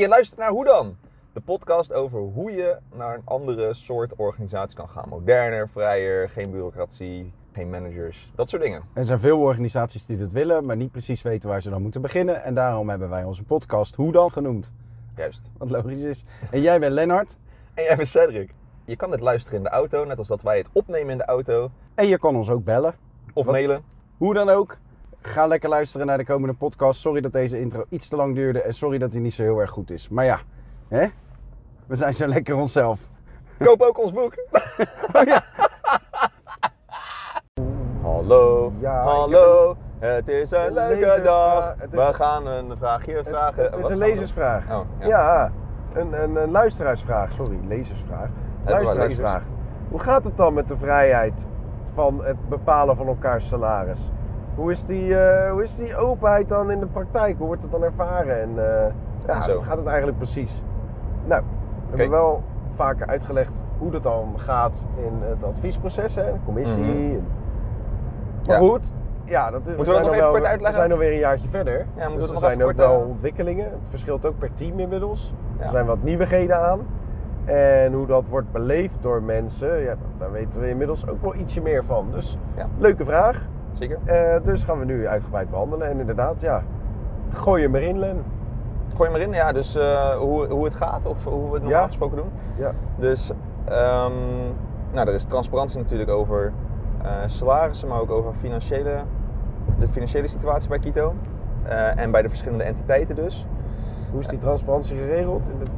Je luistert naar Hoe dan? De podcast over hoe je naar een andere soort organisatie kan gaan. Moderner, vrijer, geen bureaucratie, geen managers, dat soort dingen. Er zijn veel organisaties die dat willen, maar niet precies weten waar ze dan moeten beginnen. En daarom hebben wij onze podcast Hoe dan genoemd. Juist. Wat logisch is. En jij bent Lennart. En jij bent Cedric. Je kan dit luisteren in de auto, net als dat wij het opnemen in de auto. En je kan ons ook bellen. Of Wat? mailen. Hoe dan ook. Ga lekker luisteren naar de komende podcast. Sorry dat deze intro iets te lang duurde en sorry dat hij niet zo heel erg goed is. Maar ja, hè? we zijn zo lekker onszelf. Koop ook ons boek. Hallo, Ja, hallo. Het is een Een leuke dag. Is- We gaan een vraagje vragen. Het is een lezersvraag. Oh, ja. ja, een, een, een luisteraarsvraag. Sorry, lezersvraag. Luisteraarsvraag. Hoe gaat het dan met de vrijheid van het bepalen van elkaars salaris? Hoe is die, eh, hoe is die openheid dan in de praktijk? Hoe wordt het dan ervaren? En eh, ja, hoe gaat het eigenlijk precies? Nou, we hebben wel vaker uitgelegd hoe dat dan gaat in het adviesproces, hè, de commissie. Mhm. en- Maar Ja. goed, ja, dat, we dat zijn nog even wel- kort uitleggen? We zijn alweer een jaartje verder. moeten we dus er nog zijn ook kort, wel eh, ontwikkelingen. Het verschilt ook per team inmiddels. Ja. Er zijn wat nieuwigheden aan. En hoe dat wordt beleefd door mensen, ja, dat- daar weten we inmiddels ook wel ietsje meer van. Dus Ja. leuke vraag. Zeker. Eh, dus gaan we nu uitgebreid behandelen. En inderdaad, ja, gooi hem erin, Len. Gooi hem erin, ja, dus eh, hoe, hoe het gaat of hoe we het normaal Ja. gesproken doen. Ja. Dus, ehm, nou, er is transparantie natuurlijk over eh, salarissen, maar ook over financiële, de financiële situatie bij Kito. En bij de verschillende entiteiten dus. Hoe is die transparantie geregeld? In de...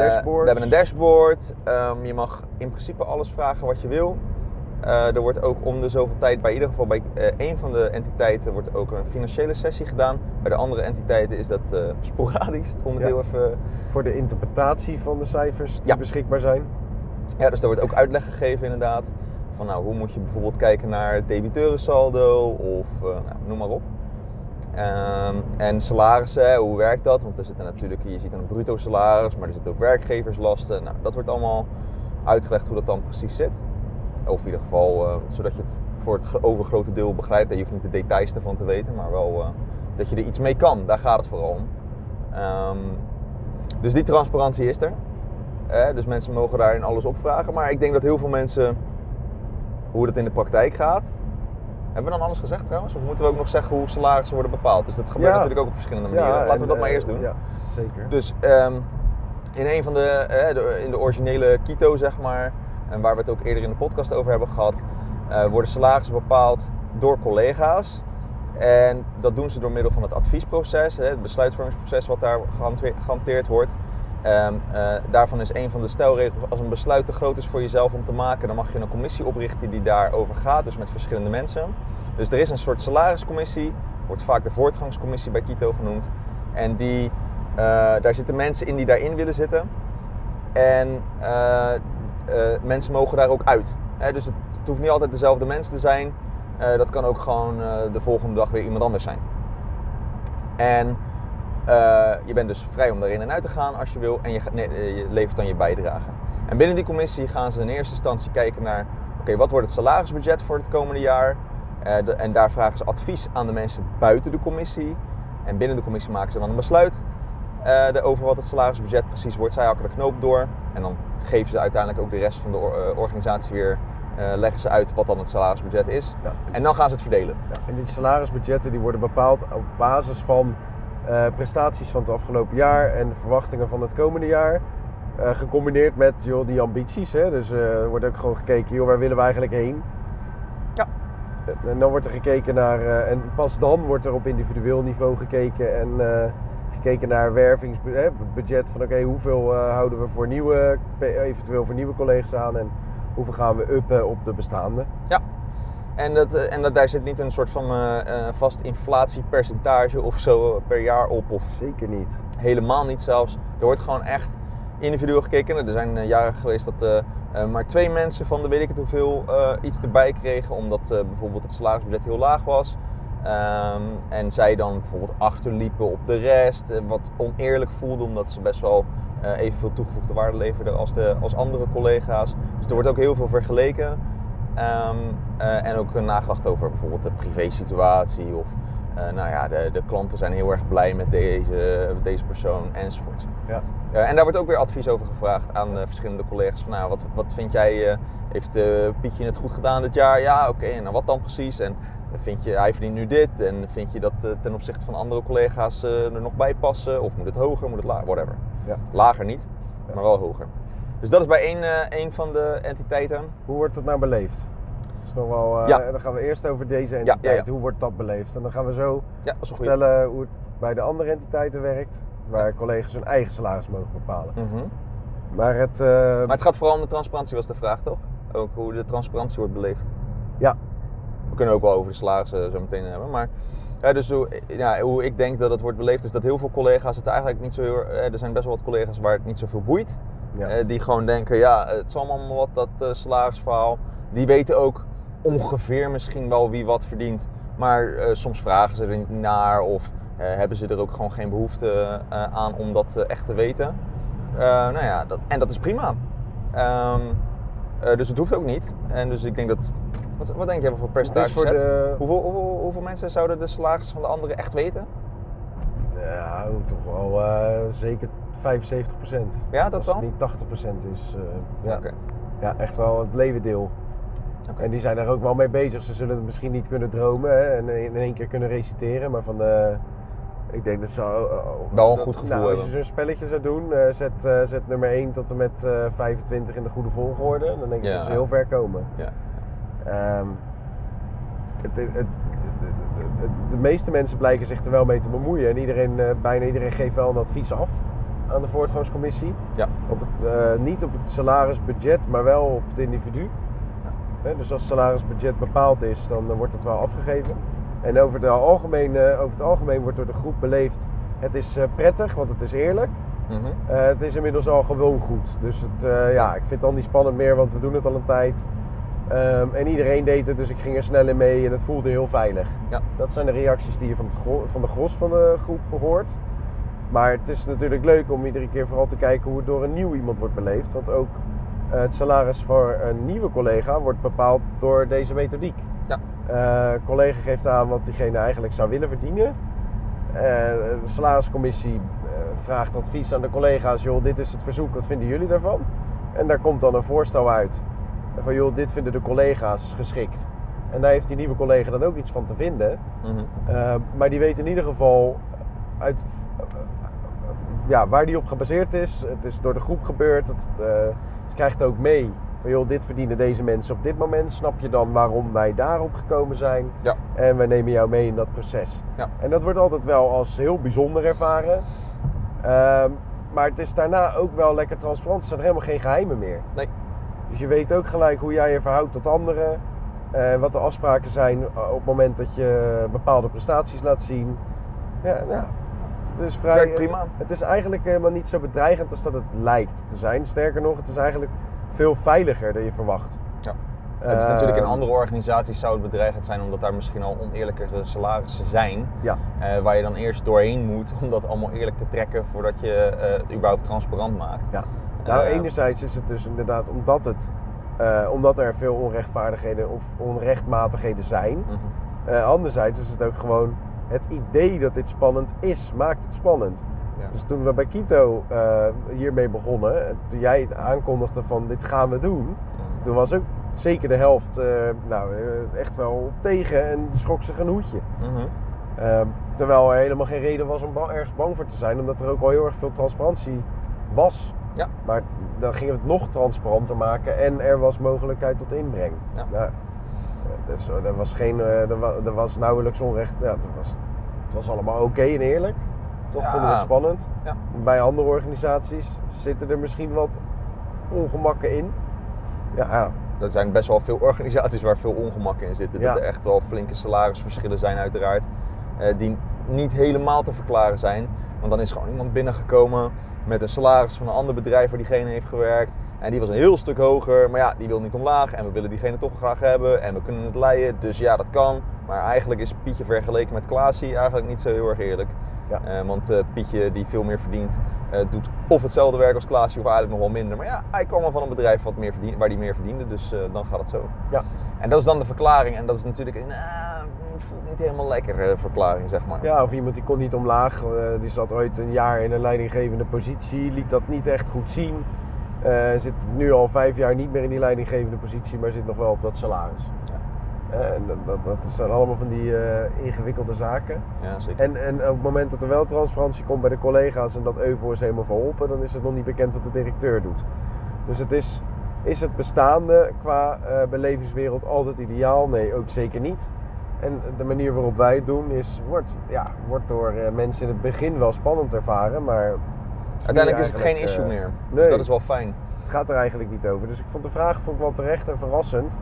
Dashboards. We hebben een dashboard. Ehm, je mag in principe alles vragen wat je wil. Eh, er wordt ook om de zoveel tijd, bij ieder geval bij eh, één van de entiteiten, wordt ook een financiële sessie gedaan. Bij de andere entiteiten is dat eh, sporadisch, om het Ja. heel even Voor de interpretatie van de cijfers die Ja. beschikbaar zijn. Ja, dus er wordt ook uitleg gegeven inderdaad. Van nou, hoe moet je bijvoorbeeld kijken naar het debiteurensaldo of nou, noem maar op. Ehm, en salarissen, hoe werkt dat? Want er zitten natuurlijk, je ziet een bruto salaris, maar er zitten ook werkgeverslasten. Nou, dat wordt allemaal uitgelegd hoe dat dan precies zit. Of in ieder geval, eh, zodat je het voor het overgrote deel begrijpt. En je hoeft niet de details ervan te weten, maar wel eh, dat je er iets mee kan. Daar gaat het vooral om. Ehm, dus die transparantie is er. Eh, dus mensen mogen daarin alles opvragen. Maar ik denk dat heel veel mensen, hoe dat in de praktijk gaat. Hebben we dan alles gezegd trouwens? Of moeten we ook nog zeggen hoe salarissen worden bepaald? Dus dat gebeurt Ja. natuurlijk ook op verschillende manieren. Laten en, we dat maar eerst doen. Ja, zeker. Dus ehm, in een van de, eh, de- in de originele Kito zeg maar, en waar we het ook eerder in de podcast over hebben gehad, eh, worden salarissen bepaald door collega's. En dat doen ze door middel van het adviesproces, het besluitvormingsproces wat daar gehanteer- gehanteerd wordt. Ehm, eh, daarvan is een van de stelregels, als een besluit te groot is voor jezelf om te maken, dan mag je een commissie oprichten die daarover gaat, dus met verschillende mensen. Dus er is een soort salariscommissie, wordt vaak de voortgangscommissie bij Kito genoemd. En die, eh, daar zitten mensen in die daarin willen zitten. En mensen mogen daar ook uit. Hè, dus het, hoeft niet altijd dezelfde mensen te zijn. Eh, dat kan ook gewoon eh, de volgende dag weer iemand anders zijn. En eh, je bent dus vrij om daarin en uit te gaan als je wil. En je, eh, je levert dan je bijdrage. En binnen die commissie gaan ze in eerste instantie kijken naar... Oké, wat wordt het salarisbudget voor het komende jaar? Eh, de- en daar vragen ze advies aan de mensen buiten de commissie. En binnen de commissie maken ze dan een besluit eh, over wat het salarisbudget precies wordt. Zij hakken de knoop door. En dan geven ze uiteindelijk ook de rest van de or- eh, organisatie weer... eh, leggen ze uit wat dan het salarisbudget is. Ja. En dan gaan ze het verdelen. Ja, en die salarisbudgetten die worden bepaald op basis van prestaties van het afgelopen jaar en de verwachtingen van het komende jaar. Gecombineerd met joh, die ambities. Hè? Dus er wordt ook gewoon gekeken, joh, waar willen we eigenlijk heen? Ja. En- dan wordt er gekeken naar, en pas dan wordt er op individueel niveau gekeken en gekeken naar wervingsbudget. Van oké, hoeveel eh, houden we voor nieuwe, eventueel voor nieuwe collega's aan en hoeveel gaan we uppen op de bestaande. Ja. En, dat, eh, en dat, daar zit niet een soort van eh, vast inflatiepercentage of zo per jaar op. Of Zeker niet. helemaal niet zelfs. Er wordt gewoon echt individueel gekeken. Er zijn jaren geweest dat maar twee mensen van de weet ik het hoeveel iets erbij kregen. Omdat bijvoorbeeld het salarisbudget heel laag was. Ehm, en zij dan bijvoorbeeld achterliepen op de rest. eh, wat oneerlijk voelde omdat ze best wel eh, evenveel toegevoegde waarde leverden als, de, als andere collega's. Dus er wordt ook heel veel vergeleken. Ehm, eh, en ook nagedacht over bijvoorbeeld de privésituatie of nou ja, de, de klanten zijn heel erg blij met deze, deze persoon enzovoort. Ja. En daar wordt ook weer advies over gevraagd aan eh, verschillende collega's. Van, nou, wat, wat vind jij, heeft Pietje het goed gedaan dit jaar? Ja, oké, en nou, wat dan precies? En vind je, hij verdient nu dit? En vind je dat eh, ten opzichte van andere collega's eh, er nog bij passen? Of moet het hoger, moet het lager? Whatever. Ja. Lager niet, Ja. maar wel hoger. Dus dat is bij één, eh, één van de entiteiten. Hoe wordt dat nou beleefd? Dat is nog wel, Ja. Dan gaan we eerst over deze entiteit. Hoe wordt dat beleefd? En dan gaan we zo goeie. vertellen hoe het bij de andere entiteiten werkt. Waar collega's hun eigen salaris mogen bepalen. Mhm. Maar het... Maar het gaat vooral om de transparantie, was de vraag toch? Ook hoe de transparantie wordt beleefd. Ja. We kunnen ook wel over de salarissen zo meteen hebben. Maar ja, dus hoe, ja, hoe ik denk dat het wordt beleefd is dat heel veel collega's het eigenlijk niet zo heel... eh, Er zijn best wel wat collega's waar het niet zoveel boeit. ja. Eh, die gewoon denken, ja, het is allemaal wat dat eh, salarisverhaal. Die weten ook ongeveer misschien wel wie wat verdient. Maar soms vragen ze er niet naar of hebben ze er ook gewoon geen behoefte eh, aan om dat echt te weten. Nou ja, dat, en dat is prima. Ehm, eh, dus het hoeft ook niet. En dus ik denk dat... Wat, wat denk je voor percentage voor de... Hoeveel, hoeveel, hoeveel mensen zouden de salarissen van de anderen echt weten? Nou, toch wel eh, zeker 75% Ja, dat Als wel? het niet 80% is. eh, ja. Ja, echt wel het levendeel. Oké. En die zijn er ook wel mee bezig. Ze zullen het misschien niet kunnen dromen hè, en in één keer kunnen reciteren. Maar van de... Ik denk dat ze... Wel een goed gevoel nou, Als je hebben. zo'n spelletje zou doen, eh, zet, zet nummer 1 tot en met eh 25 in de goede volgorde. Dan denk ik Ja. dat ze heel ver komen. Ja. Ehm, het, het, de meeste mensen blijken zich er wel mee te bemoeien. En iedereen, eh, bijna iedereen geeft wel een advies af aan de voortgangscommissie. Ja. Op het, eh, niet op het salarisbudget, maar wel op het individu. Hè, dus als het salarisbudget bepaald is, dan wordt het wel afgegeven. En over, de algemeen, eh, over het algemeen wordt door de groep beleefd... het is prettig, want het is eerlijk. Mhm. Het is inmiddels al gewoon goed. Dus het, ja, ik vind het al niet spannend meer, want we doen het al een tijd. Ehm, en iedereen deed het, dus ik ging er snel in mee en het voelde heel veilig. Ja. Dat zijn de reacties die je van, het van de gros van de groep hoort. Maar het is natuurlijk leuk om iedere keer vooral te kijken hoe het door een nieuw iemand wordt beleefd. Want ook eh, het salaris voor een nieuwe collega wordt bepaald door deze methodiek. Ja. Eh, collega geeft aan wat diegene eigenlijk zou willen verdienen. Eh, de salariscommissie vraagt advies aan de collega's. Joh, dit is het verzoek, wat vinden jullie daarvan? En daar komt dan een voorstel uit. Van joh, dit vinden de collega's geschikt. En daar heeft die nieuwe collega dan ook iets van te vinden. Mhm. Uh, maar die weet in ieder geval uit uh, ja, waar die op gebaseerd is. Het is door de groep gebeurd. Het, uh, ze krijgt ook mee van joh, dit verdienen deze mensen op dit moment. Snap je dan waarom wij daarop gekomen zijn? Ja. En wij nemen jou mee in dat proces. Ja. En dat wordt altijd wel als heel bijzonder ervaren. Uh, maar het is daarna ook wel lekker transparant. Er zijn er helemaal geen geheimen meer. Nee. Dus je weet ook gelijk hoe jij je verhoudt tot anderen. Uh, wat de afspraken zijn op het moment dat je bepaalde prestaties laat zien. Ja, nou, het is vrij. prima. Het is eigenlijk helemaal niet zo bedreigend als dat het lijkt te zijn. Sterker nog, het is eigenlijk veel veiliger dan je verwacht. Ja. Het is natuurlijk in andere organisaties zou het bedreigend zijn omdat daar misschien al oneerlijkere salarissen zijn. Ja. eh, waar je dan eerst doorheen moet om dat allemaal eerlijk te trekken voordat je eh, het überhaupt transparant maakt. Ja. Nou, Eh, enerzijds is het dus inderdaad omdat, het, uh, omdat er veel onrechtvaardigheden of onrechtmatigheden zijn. mhm. Uh, anderzijds is het ook gewoon het idee dat dit spannend is, maakt het spannend. Ja. Dus toen we bij Kito uh, hiermee begonnen, toen jij het aankondigde van dit gaan we doen, Mhm. toen was ook zeker de helft uh, nou, echt wel tegen en schrok zich een hoedje. Mhm. Uh, terwijl er helemaal geen reden was om ba ergens bang voor te zijn, omdat er ook al heel erg veel transparantie was. Ja. Maar dan gingen we het nog transparanter maken en er was mogelijkheid tot inbreng. Ja. Nou, dus er was, geen, er was, er was nauwelijks onrecht. Ja, er was, het was allemaal oké okay en eerlijk. Toch Ja. vonden we het spannend. Ja. Bij andere organisaties zitten er misschien wat ongemakken in. Ja, ja. Er zijn best wel veel organisaties waar veel ongemak in zitten. Ja. Dat er echt wel flinke salarisverschillen zijn uiteraard. eh, die niet helemaal te verklaren zijn. Want dan is gewoon iemand binnengekomen met een salaris van een ander bedrijf waar diegene heeft gewerkt. En die was een heel stuk hoger, maar ja, die wil niet omlaag. En we willen diegene toch graag hebben en we kunnen het leiden. Dus ja, dat kan. Maar eigenlijk is Pietje vergeleken met Klaasie eigenlijk niet zo heel erg eerlijk. Ja. Eh, want eh, Pietje, die veel meer verdient, eh, doet of hetzelfde werk als Klaasie of eigenlijk nog wel minder. Maar ja, hij kwam al van een bedrijf wat meer verdien, waar hij meer verdiende, dus dan gaat het zo. Ja. En dat is dan de verklaring. En dat is natuurlijk nou, voelt niet helemaal lekker, verklaring, zeg maar. Ja, of iemand die kon niet omlaag. die zat ooit een jaar in een leidinggevende positie. Liet dat niet echt goed zien. Zit nu al vijf jaar niet meer in die leidinggevende positie, maar zit nog wel op dat salaris. En dat, dat, dat zijn allemaal van die eh, ingewikkelde zaken. Ja, zeker. En, en op het moment dat er wel transparantie komt bij de collega's en dat Euvo is helemaal verholpen, dan is het nog niet bekend wat de directeur doet. Dus het is, is het bestaande qua eh, belevingswereld altijd ideaal? Nee, ook zeker niet. En de manier waarop wij het doen is, wordt, ja, wordt door eh, mensen in het begin wel spannend ervaren, maar Uiteindelijk is het geen issue meer. nee. Dus dat is wel fijn. het gaat er eigenlijk niet over. Dus ik vond de vraag vond ik wel terecht en verrassend.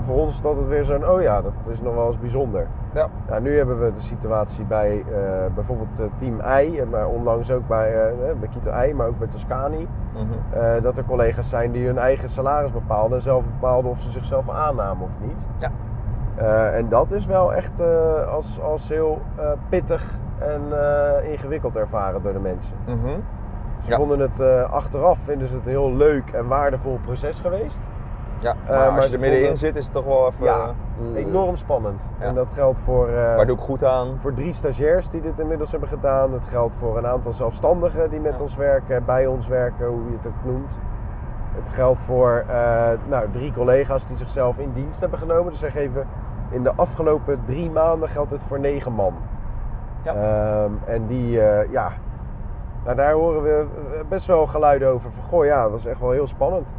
Voor ons is dat het weer zo'n, oh ja, dat is nog wel eens bijzonder. Ja. Nou, nu hebben we de situatie bij eh, bijvoorbeeld eh, Team I, en maar onlangs ook bij, eh, bij Kito I, maar ook bij Toscani. Mhm. eh, dat er collega's zijn die hun eigen salaris bepaalden en zelf bepaalden of ze zichzelf aannamen of niet. Ja. Eh, en dat is wel echt eh, als, als heel eh, pittig en eh, ingewikkeld ervaren door de mensen. Mhm. Ze Ja. vonden het eh, achteraf vinden ze het een heel leuk en waardevol proces geweest. Ja, Eh, maar als maar je er middenin vonden- zit, is het toch wel even... Ja, eh, Enorm spannend. En dat geldt voor, eh, Waar doe ik goed aan? voor drie stagiairs die dit inmiddels hebben gedaan. Het geldt voor een aantal zelfstandigen die met ons werken, bij ons werken, hoe je het ook noemt. Het geldt voor eh, nou, drie collega's die zichzelf in dienst hebben genomen. Dus zeg even, in de afgelopen drie maanden geldt het voor negen man. Ja. Ehm, en die, eh, ja, nou, daar horen we eh, best wel geluiden over. Van, goh, ja, dat was echt wel heel spannend.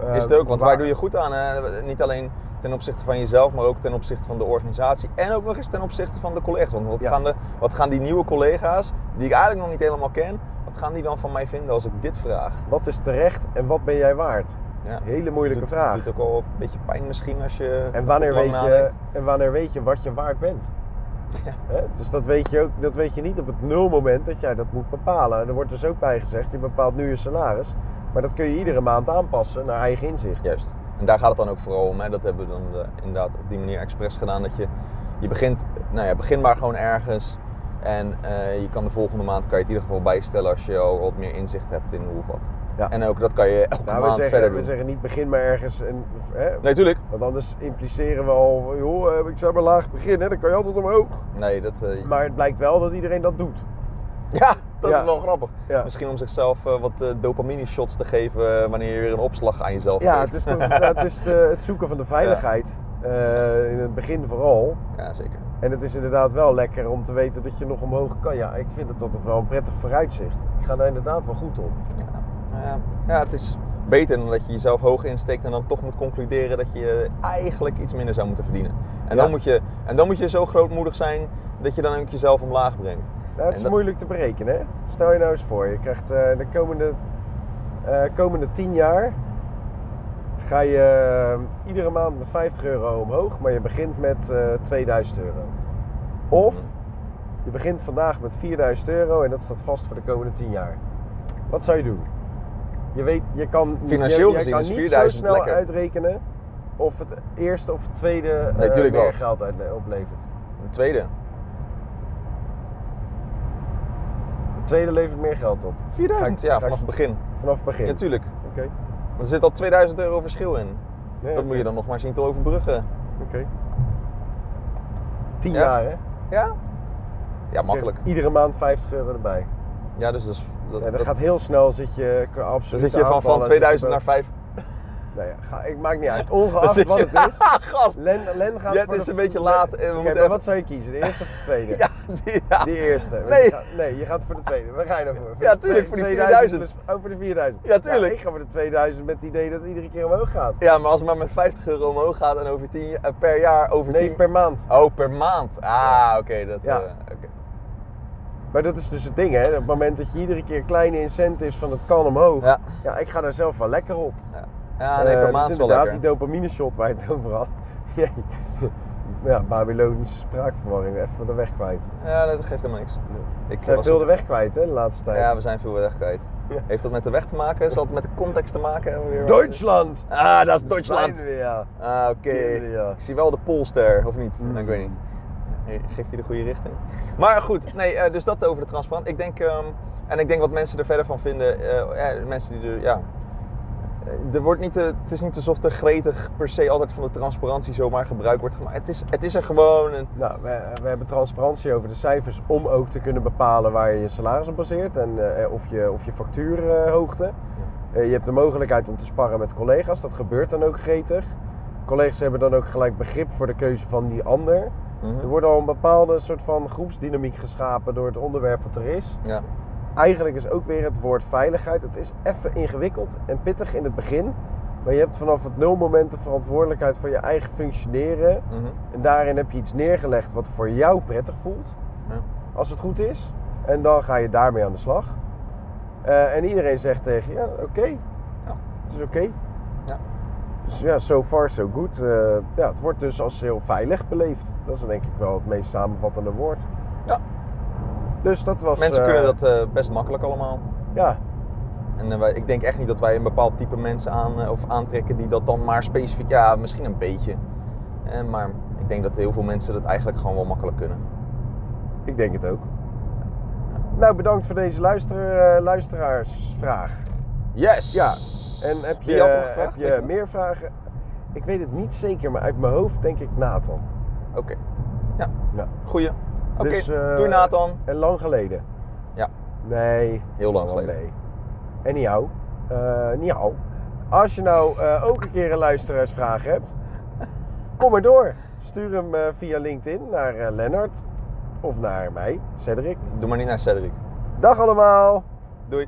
Eh, is het ook. Want waar- waar doe je goed aan? Hè? Niet alleen ten opzichte van jezelf, maar ook ten opzichte van de organisatie. En ook nog eens ten opzichte van de collega's. Want wat, Ja. gaan, de, wat gaan die nieuwe collega's, die ik eigenlijk nog niet helemaal ken, wat gaan die dan van mij vinden als ik dit vraag? Wat is terecht en wat ben jij waard? Ja. Hele moeilijke doet, vraag. doet ook wel een beetje pijn misschien als je En wanneer, weet je, en wanneer weet je wat je waard bent? Ja. Hè? Dus dat weet, je ook, dat weet je niet op het nulmoment dat jij dat moet bepalen. En er wordt dus ook bij gezegd, je bepaalt nu je salaris. Maar dat kun je iedere maand aanpassen naar eigen inzicht. Juist. En daar gaat het dan ook vooral om. Hè? Dat hebben we dan eh, inderdaad op die manier expres gedaan. Dat je, je begint, nou ja, begin maar gewoon ergens. En eh, je kan de volgende maand kan je het in ieder geval bijstellen als je al wat meer inzicht hebt in hoe of wat. Ja. En ook dat kan je elke Nou, maand verder doen. we zeggen niet begin maar ergens. En, hè? Nee, tuurlijk. Want anders impliceren we al, joh, eh, ik zou maar laag beginnen, dan kan je altijd omhoog. Nee, dat, Maar het blijkt wel dat iedereen dat doet. ja, dat Ja. is wel grappig. Ja. Misschien om zichzelf eh, wat eh, dopamine shots te geven eh, wanneer je weer een opslag aan jezelf Ja, geeft. het is, het, is de- het zoeken van de veiligheid. In het begin vooral. Ja, zeker. En het is inderdaad wel lekker om te weten dat je nog omhoog kan. Ja, ik vind het altijd wel een prettig vooruitzicht. Ik ga daar inderdaad wel goed op. Ja, ja, ja, het is beter dan dat je jezelf hoog insteekt en dan toch moet concluderen dat je eigenlijk iets minder zou moeten verdienen. En, Ja. dan, moet je, en dan moet je zo grootmoedig zijn dat je dan ook jezelf omlaag brengt. Nou, het is dat- moeilijk te berekenen. Hè? Stel je nou eens voor, je krijgt eh, de komende, eh, komende 10 jaar ga je eh, iedere maand met 50 euro omhoog, maar je begint met eh 2000 euro. Of je begint vandaag met 4000 euro en dat staat vast voor de komende 10 jaar. Wat zou je doen? Je weet, je kan, Financieel je, kan niet 4000 zo snel lekker. uitrekenen of het eerste of het tweede Nee, meer wel. geld oplevert. Een tweede. Het tweede levert meer geld op. 4000? Ga ik- Ja, vanaf het begin. Vanaf het begin. Ja, natuurlijk. Oké. Er zit al 2000 euro verschil in. Nee, dat moet je dan nog maar zien te overbruggen. Oké. Tien Ja. jaar, hè? Ja? Ja, makkelijk. Krijg Iedere maand 50 euro erbij. Ja, dus dat, is- dat, Ja, dat dat- gaat heel snel, zit je qua dan absoluut zit je van, van 2000 naar 5. Nou ja, ga, ik maak niet uit. Ongeacht wat het is. Gast! Len, Len gaat Ja, het is de- een beetje laat en we moeten even- wat zou je kiezen? De eerste of de tweede? Ja, die, ja. Die eerste. Nee. je gaat- nee, je gaat voor de tweede. Waar ga je nou voor? Ja, de tuurlijk, twee- voor die 2000 4000. plus- Oh, voor de 4000. Ja, tuurlijk. ik ga voor de 2000 met het idee dat het iedere keer omhoog gaat. ja, maar als het maar met 50 euro omhoog gaat en over 10, jaar- eh, per jaar over Nee, 10... per maand. Oh, per maand. Ah, oké. dat, Ja. oké. Maar dat is dus het ding, hè? Op het moment dat je iedere keer kleine incentives van het kan omhoog. Ja. Ja, ik ga daar zelf wel lekker op. Ja. Ja, nee, Eh, maand dus is wel inderdaad, die dopamine shot waar je het over had. ja, Babylonische spraakverwarring, even de weg kwijt. Ja, dat geeft helemaal niks. Ik We zijn veel de weg kwijt, hè, de laatste tijd. Ja, we zijn veel de weg kwijt. Ja. Heeft dat met de weg te maken? Zal het met de context te maken hebben? Weer? Duitsland! Ah, dat is Duitsland. ja. Ah, oké. Ja. Ik zie wel de Polster, of niet? Mm. Ik weet niet. Geeft hij de goede richting? Maar goed, nee, eh, dus dat over de transparant. Ik denk, ehm, en ik denk wat mensen er verder van vinden, eh, ja, mensen die er, ja, er wordt niet, te- het is niet alsof er gretig per se altijd van de transparantie zomaar gebruik wordt gemaakt. Het is, het is er gewoon. En, Nou, we, we hebben transparantie over de cijfers om ook te kunnen bepalen waar je je salaris op baseert en eh, of je, of je factuurhoogte. Eh, je hebt de mogelijkheid om te sparren met collega's, dat gebeurt dan ook gretig. Collega's hebben dan ook gelijk begrip voor de keuze van die ander. Mhm. Er wordt al een bepaalde soort van groepsdynamiek geschapen door het onderwerp wat er is. ja. Eigenlijk is ook weer het woord veiligheid. Het is even ingewikkeld en pittig in het begin. Maar je hebt vanaf het nulmoment de verantwoordelijkheid voor je eigen functioneren. Mhm. En daarin heb je iets neergelegd wat voor jou prettig voelt. Ja. Als het goed is. En dan ga je daarmee aan de slag. Eh, en iedereen zegt tegen je, ja, oké. Ja. Het is oké. Ja. Dus ja, so far so good. Eh, ja, het wordt dus als heel veilig beleefd. Dat is denk ik wel het meest samenvattende woord. Ja. Dus dat was... Mensen eh, kunnen dat eh, best makkelijk allemaal. Ja, En eh, wij, ik denk echt niet dat wij een bepaald type mensen aan, eh, of aantrekken die dat dan maar specifiek, ja, misschien een beetje. Eh, maar ik denk dat heel veel mensen dat eigenlijk gewoon wel makkelijk kunnen. ik denk het ook. Nou, bedankt voor deze luister, eh, luisteraarsvraag. Yes! Ja, en heb je, heb je meer vragen? Ik weet het niet zeker, maar uit mijn hoofd denk ik Nathan. Oké. Ja, Ja. goeie. Oké, Dus, eh, doei Nathan. En lang geleden? Ja. Nee. Heel lang Oh, geleden. Nee. En niet jou. Eh, niet jou. Als je nou eh, ook een keer een luisteraarsvraag hebt, kom maar door. Stuur hem via LinkedIn naar Lennart of naar mij, Cedric. Doe maar niet naar Cedric. Dag allemaal! Doei.